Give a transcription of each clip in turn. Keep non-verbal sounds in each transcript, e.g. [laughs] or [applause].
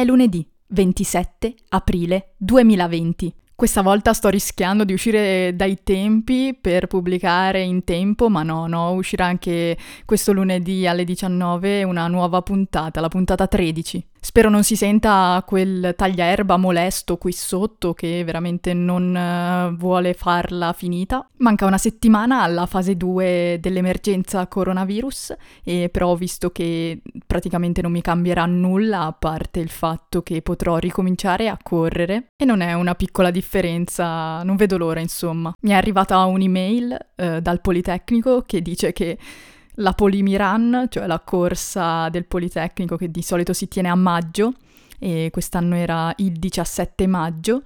È lunedì 27 aprile 2020. Questa volta sto rischiando di uscire dai tempi per pubblicare in tempo, ma no, no, uscirà anche questo lunedì alle 19 una nuova puntata, la puntata 13. Spero non si senta quel tagliaerba molesto qui sotto che veramente non uh, vuole farla finita. Manca una settimana alla fase 2 dell'emergenza coronavirus e però ho visto che praticamente non mi cambierà nulla a parte il fatto che potrò ricominciare a correre e non è una piccola differenza, non vedo l'ora insomma. Mi è arrivata un'email uh, dal Politecnico che dice che la Polimiran, cioè la corsa del Politecnico che di solito si tiene a maggio e quest'anno era il 17 maggio,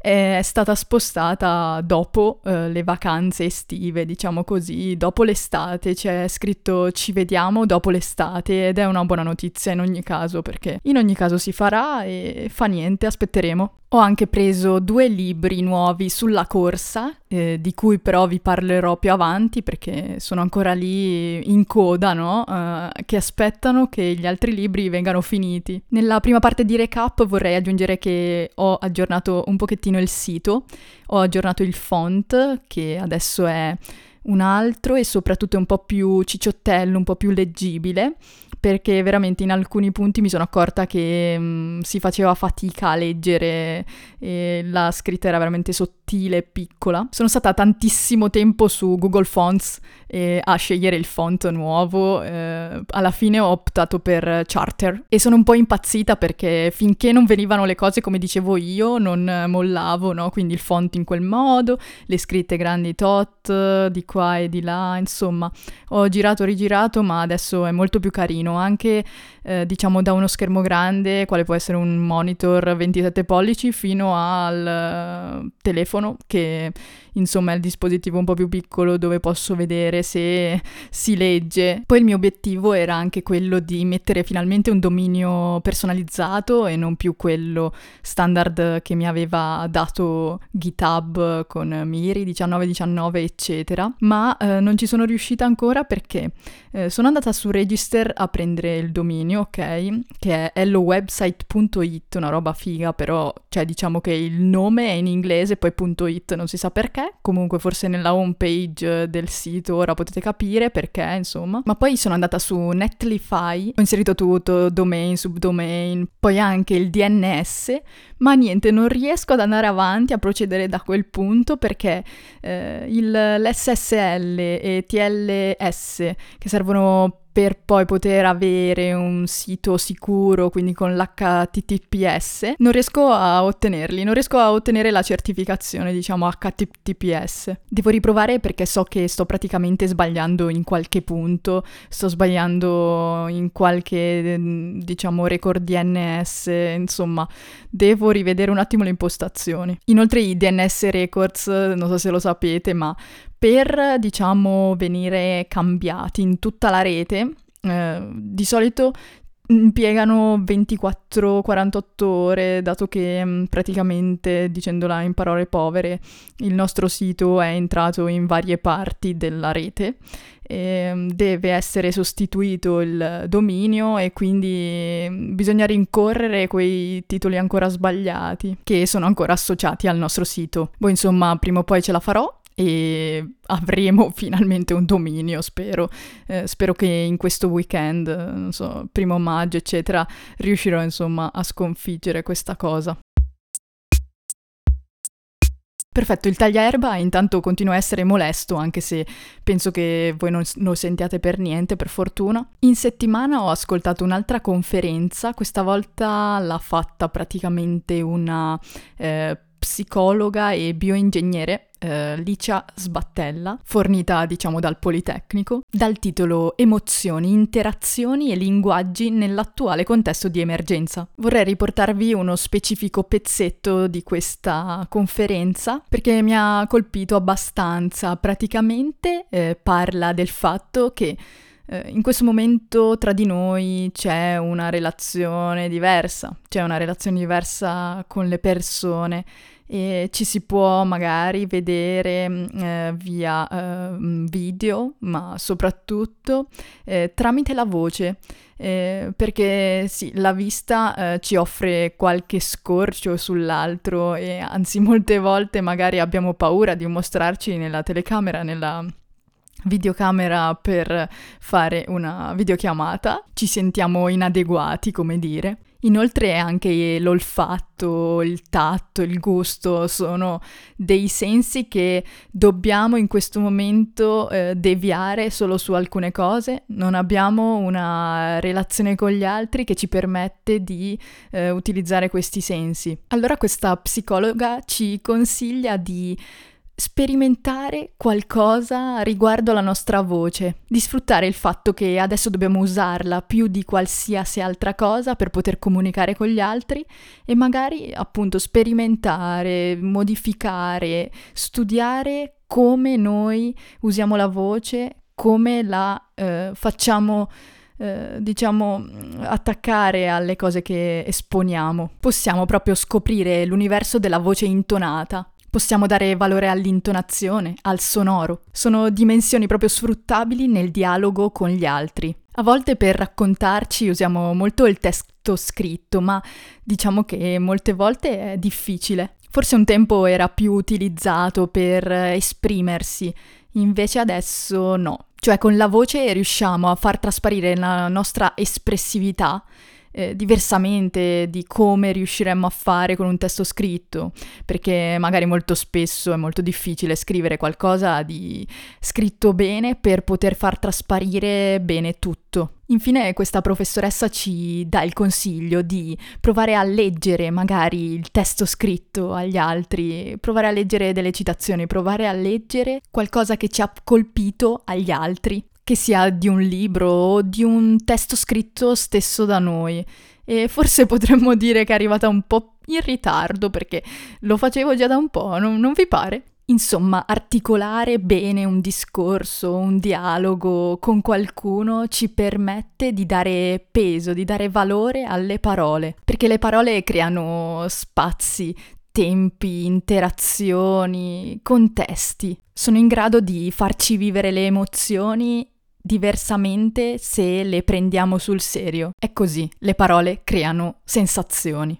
è stata spostata dopo eh, le vacanze estive, diciamo così, dopo l'estate, c'è scritto ci vediamo dopo l'estate ed è una buona notizia in ogni caso perché in ogni caso si farà e fa niente, aspetteremo. Ho anche preso due libri nuovi sulla corsa, eh, di cui però vi parlerò più avanti perché sono ancora lì in coda, no? Uh, che aspettano che gli altri libri vengano finiti. Nella prima parte di recap vorrei aggiungere che ho aggiornato un pochettino il sito, ho aggiornato il font che adesso è un altro e soprattutto un po' più cicciottello, un po' più leggibile perché veramente in alcuni punti mi sono accorta che mh, mm, si faceva fatica a leggere e la scritta era veramente sottile e piccola. Sono stata tantissimo tempo su Google Fonts eh, a scegliere il font nuovo, eh, alla fine ho optato per Charter e sono un po' impazzita perché finché non venivano le cose come dicevo io non mollavo, no? Quindi il font in quel modo, le scritte grandi tot di qua e di là, insomma, ho girato rigirato ma adesso è molto più carino anche eh, diciamo da uno schermo grande, quale può essere un monitor 27 pollici, fino al uh, telefono che insomma è il dispositivo un po' più piccolo dove posso vedere se si legge. Poi il mio obiettivo era anche quello di mettere finalmente un dominio personalizzato e non più quello standard che mi aveva dato GitHub con Miri 1919 eccetera, ma eh, non ci sono riuscita ancora perché eh, sono andata su Register a prendere il dominio, ok, che è hellowebsite.it, una roba figa però, cioè diciamo che il nome è in inglese poi .it non si sa perché comunque forse nella home page del sito ora potete capire perché, insomma. Ma poi sono andata su Netlify, ho inserito tutto, domain, subdomain, poi anche il DNS, ma niente, non riesco ad andare avanti, a procedere da quel punto perché eh, il, l'SSL e TLS che servono per poi poter avere un sito sicuro, quindi con l'HTTPS, non riesco a ottenerli, non riesco a ottenere la certificazione, diciamo HTTPS. Devo riprovare perché so che sto praticamente sbagliando in qualche punto, sto sbagliando in qualche, diciamo, record DNS, insomma, devo rivedere un attimo le impostazioni. Inoltre i DNS records, non so se lo sapete, ma per, diciamo, venire cambiati in tutta la rete, eh, di solito impiegano 24-48 ore, dato che mm, praticamente, dicendola in parole povere, il nostro sito è entrato in varie parti della rete. E mm, deve essere sostituito il dominio e quindi mm, bisogna rincorrere quei titoli ancora sbagliati che sono ancora associati al nostro sito. Poi insomma, prima o poi ce la farò e avremo [laughs] finalmente un dominio, spero. Eh, spero che in questo weekend, non so, primo maggio, eccetera, riuscirò insomma a sconfiggere questa cosa. Perfetto, il tagliaerba intanto continua a essere molesto, anche se penso che voi non lo sentiate per niente, per fortuna. In settimana ho ascoltato un'altra conferenza, questa volta l'ha fatta praticamente una eh, psicologa e bioingegnere eh, Licia Sbattella, fornita diciamo dal Politecnico, dal titolo Emozioni, interazioni e linguaggi nell'attuale contesto di emergenza. Vorrei riportarvi uno specifico pezzetto di questa conferenza perché mi ha colpito abbastanza. Praticamente eh, parla del fatto che eh, in questo momento tra di noi c'è una relazione diversa, c'è una relazione diversa con le persone e ci si può magari vedere mm, eh, via eh, video, ma soprattutto eh, tramite la voce. Eh, perché sì, la vista eh, ci offre qualche scorcio sull'altro e anzi [laughs] molte volte magari abbiamo paura di mostrarci nella telecamera, nella videocamera per fare una videochiamata, ci sentiamo inadeguati, come dire. Inoltre anche l'olfatto, il tatto, il gusto sono dei sensi che dobbiamo in questo momento eh, deviare solo su alcune cose, non abbiamo una relazione con gli altri che ci permette di eh, utilizzare questi sensi. Allora questa psicologa ci consiglia di sperimentare qualcosa riguardo la nostra voce, di sfruttare il fatto che adesso dobbiamo usarla più di qualsiasi altra cosa per poter comunicare con gli altri e magari appunto sperimentare, modificare, studiare come noi usiamo la voce, come la eh, facciamo eh, diciamo attaccare alle cose che esponiamo. Possiamo proprio scoprire l'universo della voce intonata Possiamo dare valore all'intonazione, al sonoro. Sono dimensioni proprio sfruttabili nel dialogo con gli altri. A volte per raccontarci usiamo molto il testo scritto, ma diciamo che molte volte è difficile. Forse un tempo era più utilizzato per esprimersi, invece adesso no. Cioè con la voce riusciamo a far trasparire la nostra espressività eh, diversamente di come riusciremmo a fare con un testo scritto, perché magari molto spesso è molto difficile scrivere qualcosa di scritto bene per poter far trasparire bene tutto. Infine questa professoressa ci dà il consiglio di provare a leggere magari il testo scritto agli altri, provare a leggere delle citazioni, provare a leggere qualcosa che ci ha colpito agli altri che sia di un libro o di un testo scritto stesso da noi. E forse potremmo dire che è arrivata un po' in ritardo perché lo facevo già da un po', non, non vi pare? Insomma, articolare bene un discorso, un dialogo con qualcuno ci permette di dare peso, di dare valore alle parole, perché le parole creano spazi, tempi, interazioni, contesti. Sono in grado di farci vivere le emozioni diversamente se le prendiamo sul serio. È così, le parole creano sensazioni.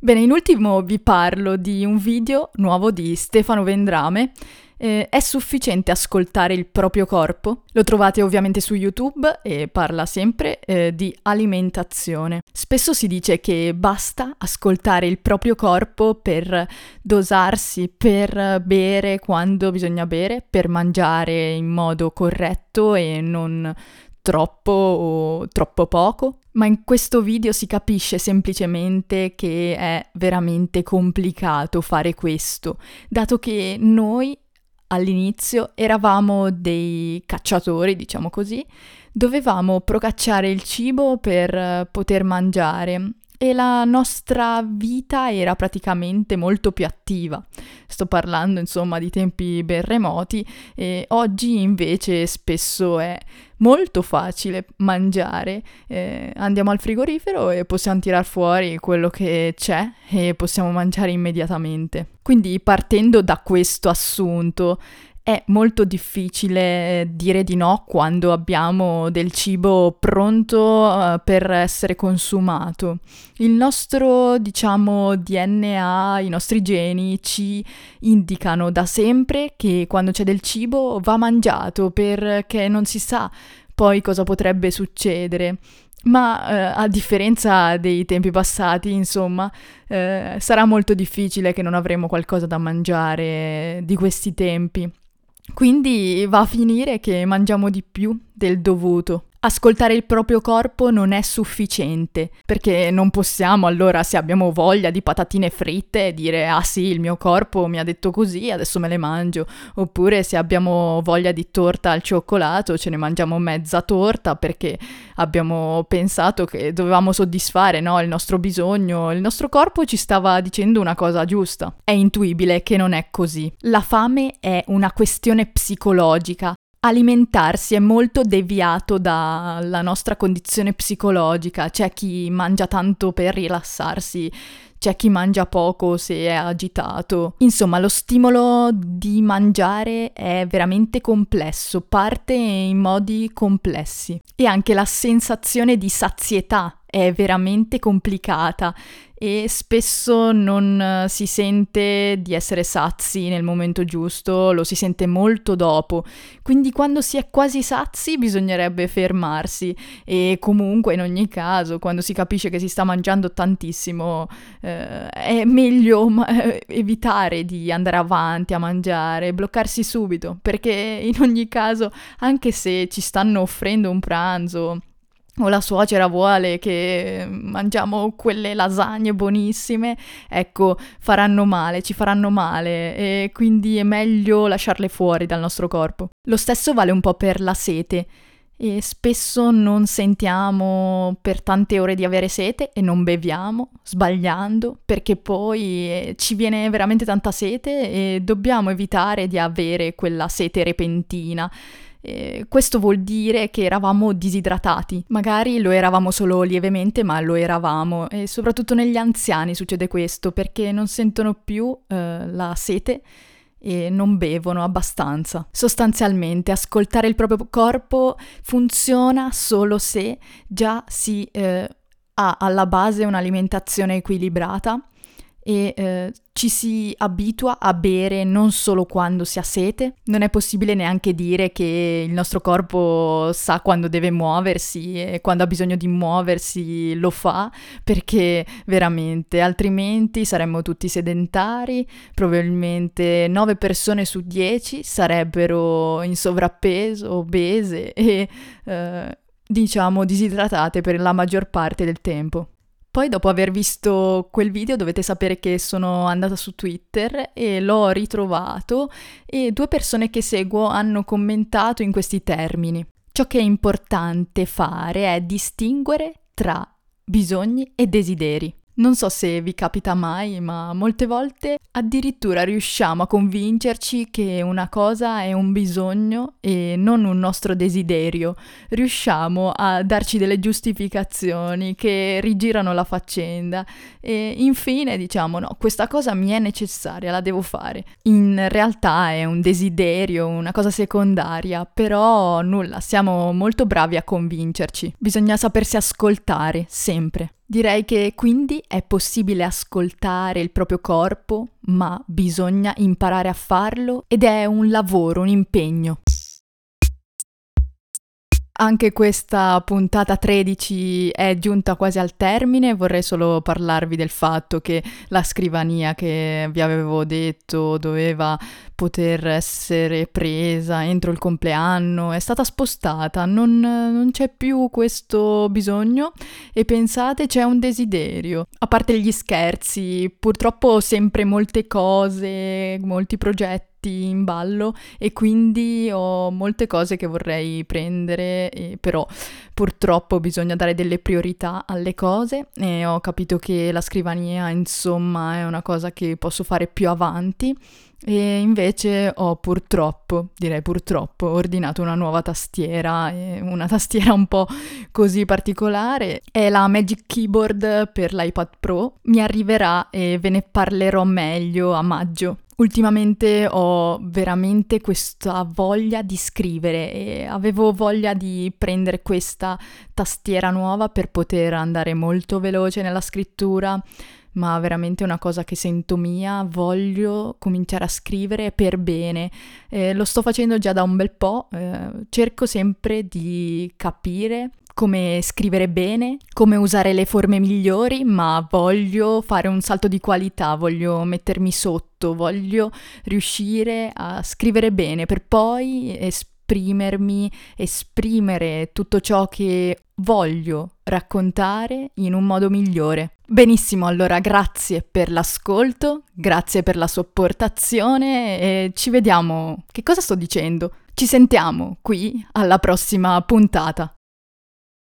Bene, in ultimo vi parlo di un video nuovo di Stefano Vendrame eh, è sufficiente ascoltare il proprio corpo? Lo trovate ovviamente su YouTube e parla sempre eh, di alimentazione. Spesso si dice che basta ascoltare il proprio corpo per dosarsi, per bere quando bisogna bere, per mangiare in modo corretto e non troppo o troppo poco, ma in questo video si capisce semplicemente che è veramente complicato fare questo, dato che noi all'inizio eravamo dei cacciatori, diciamo così, dovevamo procacciare il cibo per eh, poter mangiare e la nostra vita era praticamente molto più attiva. Sto parlando insomma di tempi ben remoti e oggi invece spesso è molto facile mangiare. Eh, andiamo al frigorifero e possiamo tirar fuori quello che c'è e possiamo mangiare immediatamente. Quindi partendo da questo assunto è molto difficile dire di no quando abbiamo del cibo pronto uh, per essere consumato. Il nostro, diciamo, DNA, i nostri geni ci indicano da sempre che quando c'è del cibo va mangiato perché non si sa poi cosa potrebbe succedere. Ma eh, a differenza dei tempi passati, insomma, eh, sarà molto difficile che non avremo qualcosa da mangiare di questi tempi. Quindi va a finire che mangiamo di più del dovuto. Ascoltare il proprio corpo non è sufficiente, perché non possiamo allora, se abbiamo voglia di patatine fritte, dire ah sì, il mio corpo mi ha detto così, adesso me le mangio, oppure se abbiamo voglia di torta al cioccolato, ce ne mangiamo mezza torta perché abbiamo pensato che dovevamo soddisfare no, il nostro bisogno, il nostro corpo ci stava dicendo una cosa giusta. È intuibile che non è così. La fame è una questione psicologica, alimentarsi è molto deviato dalla nostra condizione psicologica. C'è chi mangia tanto per rilassarsi, c'è chi mangia poco se è agitato. Insomma, lo stimolo di mangiare è veramente complesso, parte in modi complessi e anche la sensazione di sazietà è veramente complicata e spesso non eh, si sente di essere sazi nel momento giusto, lo si sente molto dopo. Quindi quando si è quasi sazi bisognerebbe fermarsi e comunque in ogni caso quando si capisce che si sta mangiando tantissimo eh, è meglio [laughs] ma- eh, evitare di andare avanti a mangiare, bloccarsi subito perché in ogni caso anche se ci stanno offrendo un pranzo o la suocera vuole che mangiamo quelle lasagne buonissime, ecco, faranno male, ci faranno male e quindi è meglio lasciarle fuori dal nostro corpo. Lo stesso vale un po' per la sete e spesso non sentiamo per tante ore di avere sete e non beviamo, sbagliando, perché poi eh, ci viene veramente tanta sete e dobbiamo evitare di avere quella sete repentina eh, questo vuol dire che eravamo disidratati. Magari lo eravamo solo lievemente, ma lo eravamo. E soprattutto negli anziani succede questo perché non sentono più eh, la sete e non bevono abbastanza. Sostanzialmente, ascoltare il proprio corpo funziona solo se già si eh, ha alla base un'alimentazione equilibrata e eh, ci si abitua a bere non solo quando si ha sete, non è possibile neanche dire che il nostro corpo sa quando deve muoversi e quando ha bisogno di muoversi lo fa, perché veramente altrimenti saremmo tutti sedentari, probabilmente 9 persone su 10 sarebbero in sovrappeso, obese e eh, diciamo disidratate per la maggior parte del tempo. Poi dopo aver visto quel video dovete sapere che sono andata su Twitter e l'ho ritrovato e due persone che seguo hanno commentato in questi termini. Ciò che è importante fare è distinguere tra bisogni e desideri. Non so se vi capita mai, ma molte volte addirittura riusciamo a convincerci che una cosa è un bisogno e non un nostro desiderio. Riusciamo a darci delle giustificazioni che rigirano la faccenda e infine diciamo no, questa cosa mi è necessaria, la devo fare. In realtà è un desiderio, una cosa secondaria, però nulla, siamo molto bravi a convincerci. Bisogna sapersi ascoltare sempre. Direi che quindi è possibile ascoltare il proprio corpo, ma bisogna imparare a farlo ed è un lavoro, un impegno. Anche questa puntata 13 è giunta quasi al termine, vorrei solo parlarvi del fatto che la scrivania che vi avevo detto doveva poter essere presa entro il compleanno è stata spostata, non, non c'è più questo bisogno. E pensate c'è un desiderio. A parte gli scherzi, purtroppo sempre molte cose, molti progetti in ballo e quindi ho molte cose che vorrei prendere, però purtroppo bisogna dare delle priorità alle cose. E ho capito che la scrivania insomma è una cosa che posso fare più avanti e invece ho purtroppo, direi purtroppo, ordinato una nuova tastiera, una tastiera un po' così particolare. È la Magic Keyboard per l'iPad Pro. Mi arriverà e ve ne parlerò meglio a maggio. Ultimamente ho veramente questa voglia di scrivere e avevo voglia di prendere questa tastiera nuova per poter andare molto veloce nella scrittura, ma veramente una cosa che sento mia, voglio cominciare a scrivere per bene. Eh, lo sto facendo già da un bel po', eh, cerco sempre di capire come scrivere bene, come usare le forme migliori, ma voglio fare un salto di qualità, voglio mettermi sotto, voglio riuscire a scrivere bene per poi esprimermi, esprimere tutto ciò che voglio raccontare in un modo migliore. Benissimo, allora grazie per l'ascolto, grazie per la sopportazione e ci vediamo. Che cosa sto dicendo? Ci sentiamo qui alla prossima puntata.